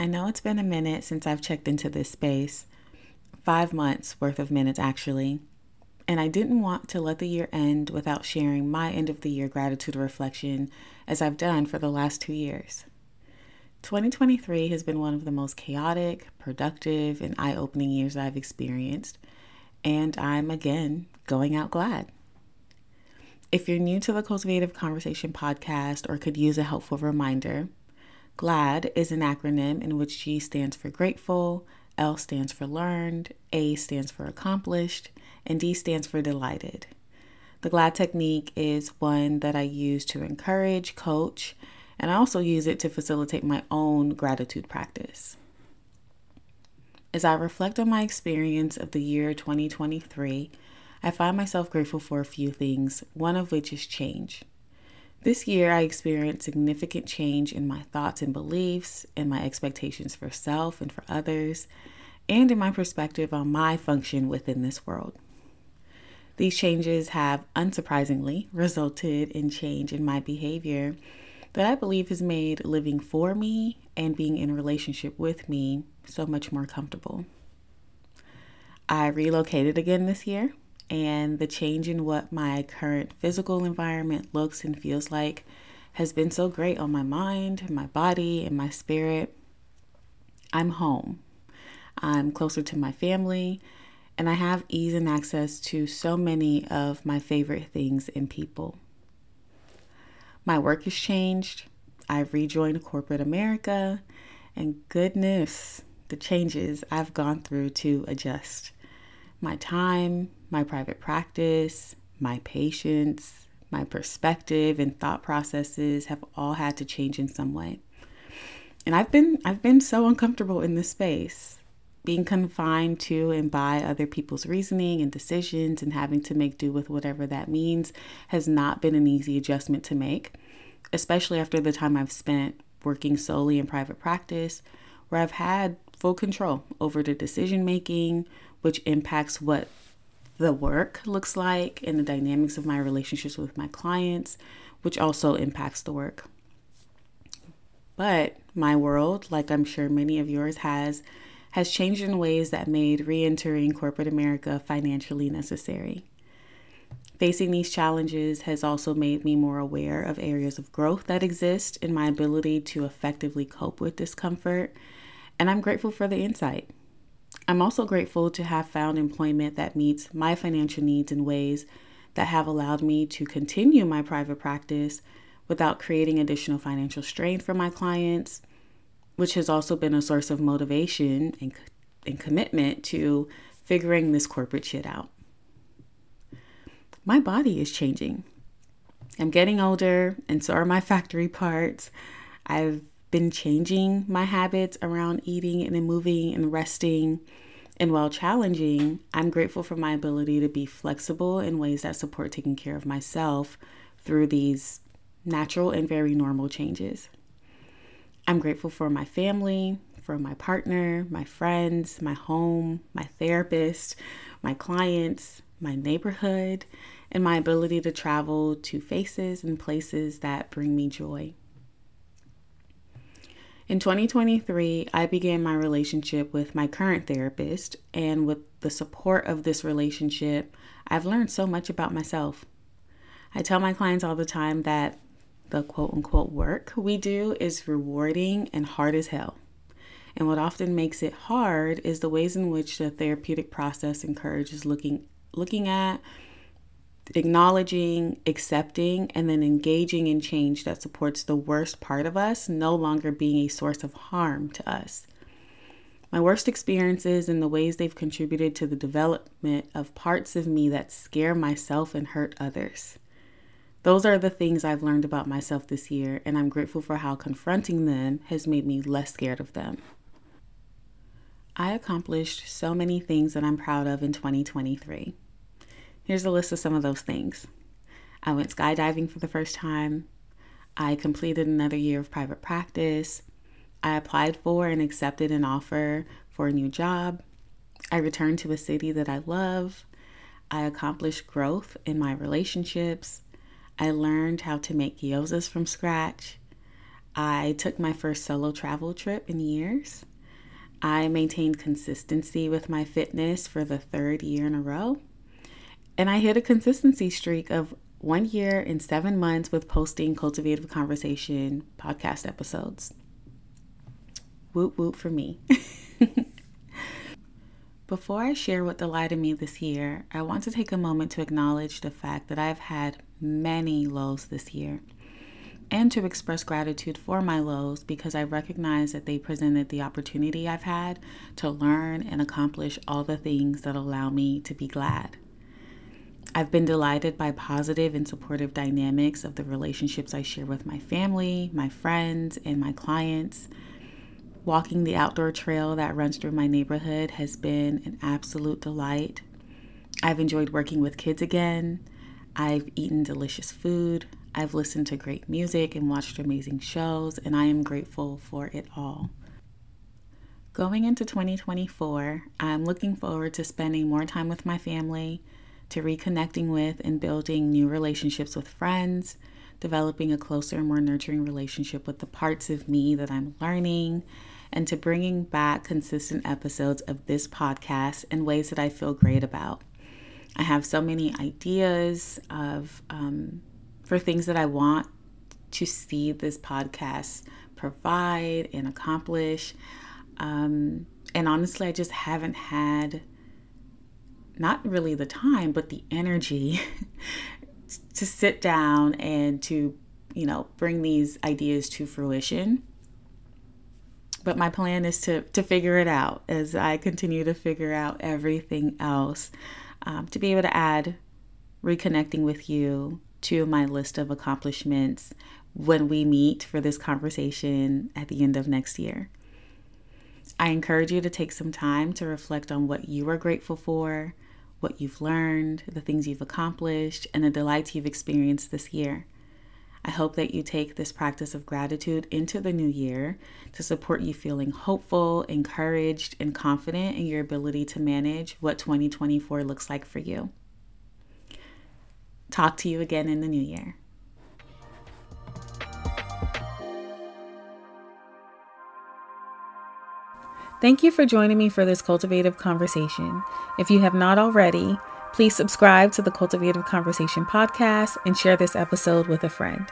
I know it's been a minute since I've checked into this space, five months worth of minutes actually, and I didn't want to let the year end without sharing my end of the year gratitude reflection as I've done for the last two years. 2023 has been one of the most chaotic, productive, and eye opening years I've experienced, and I'm again going out glad. If you're new to the Cultivative Conversation podcast or could use a helpful reminder, GLAD is an acronym in which G stands for grateful, L stands for learned, A stands for accomplished, and D stands for delighted. The GLAD technique is one that I use to encourage, coach, and I also use it to facilitate my own gratitude practice. As I reflect on my experience of the year 2023, I find myself grateful for a few things, one of which is change. This year, I experienced significant change in my thoughts and beliefs, in my expectations for self and for others, and in my perspective on my function within this world. These changes have, unsurprisingly, resulted in change in my behavior that I believe has made living for me and being in relationship with me so much more comfortable. I relocated again this year and the change in what my current physical environment looks and feels like has been so great on my mind, my body, and my spirit. I'm home. I'm closer to my family, and I have ease and access to so many of my favorite things and people. My work has changed. I've rejoined corporate America, and goodness, the changes I've gone through to adjust my time, my private practice, my patience, my perspective and thought processes have all had to change in some way. And I've been I've been so uncomfortable in this space, being confined to and by other people's reasoning and decisions and having to make do with whatever that means has not been an easy adjustment to make, especially after the time I've spent working solely in private practice where I've had full control over the decision making, which impacts what the work looks like and the dynamics of my relationships with my clients, which also impacts the work. But my world, like I'm sure many of yours has, has changed in ways that made re entering corporate America financially necessary. Facing these challenges has also made me more aware of areas of growth that exist in my ability to effectively cope with discomfort, and I'm grateful for the insight. I'm also grateful to have found employment that meets my financial needs in ways that have allowed me to continue my private practice without creating additional financial strain for my clients, which has also been a source of motivation and, and commitment to figuring this corporate shit out. My body is changing. I'm getting older, and so are my factory parts. I've been changing my habits around eating and moving and resting. And while challenging, I'm grateful for my ability to be flexible in ways that support taking care of myself through these natural and very normal changes. I'm grateful for my family, for my partner, my friends, my home, my therapist, my clients, my neighborhood, and my ability to travel to faces and places that bring me joy. In 2023, I began my relationship with my current therapist, and with the support of this relationship, I've learned so much about myself. I tell my clients all the time that the quote unquote work we do is rewarding and hard as hell. And what often makes it hard is the ways in which the therapeutic process encourages looking looking at acknowledging, accepting, and then engaging in change that supports the worst part of us no longer being a source of harm to us. My worst experiences and the ways they've contributed to the development of parts of me that scare myself and hurt others. Those are the things I've learned about myself this year, and I'm grateful for how confronting them has made me less scared of them. I accomplished so many things that I'm proud of in 2023. Here's a list of some of those things. I went skydiving for the first time. I completed another year of private practice. I applied for and accepted an offer for a new job. I returned to a city that I love. I accomplished growth in my relationships. I learned how to make gyozas from scratch. I took my first solo travel trip in years. I maintained consistency with my fitness for the third year in a row. And I hit a consistency streak of one year and seven months with posting Cultivative Conversation podcast episodes. Woot woot for me. Before I share what delighted me this year, I want to take a moment to acknowledge the fact that I've had many lows this year and to express gratitude for my lows because I recognize that they presented the opportunity I've had to learn and accomplish all the things that allow me to be glad. I've been delighted by positive and supportive dynamics of the relationships I share with my family, my friends, and my clients. Walking the outdoor trail that runs through my neighborhood has been an absolute delight. I've enjoyed working with kids again. I've eaten delicious food. I've listened to great music and watched amazing shows, and I am grateful for it all. Going into 2024, I'm looking forward to spending more time with my family, to reconnecting with and building new relationships with friends, developing a closer and more nurturing relationship with the parts of me that I'm learning, and to bringing back consistent episodes of this podcast in ways that I feel great about. I have so many ideas of um, for things that I want to see this podcast provide and accomplish. Um, and honestly, I just haven't had not really the time, but the energy to sit down and to, you know, bring these ideas to fruition. But my plan is to to figure it out as I continue to figure out everything else, um, to be able to add reconnecting with you to my list of accomplishments when we meet for this conversation at the end of next year. I encourage you to take some time to reflect on what you are grateful for, what you've learned, the things you've accomplished, and the delights you've experienced this year. I hope that you take this practice of gratitude into the new year to support you feeling hopeful, encouraged, and confident in your ability to manage what 2024 looks like for you. Talk to you again in the new year. Thank you for joining me for this cultivative conversation. If you have not already, please subscribe to the Cultivative Conversation podcast and share this episode with a friend.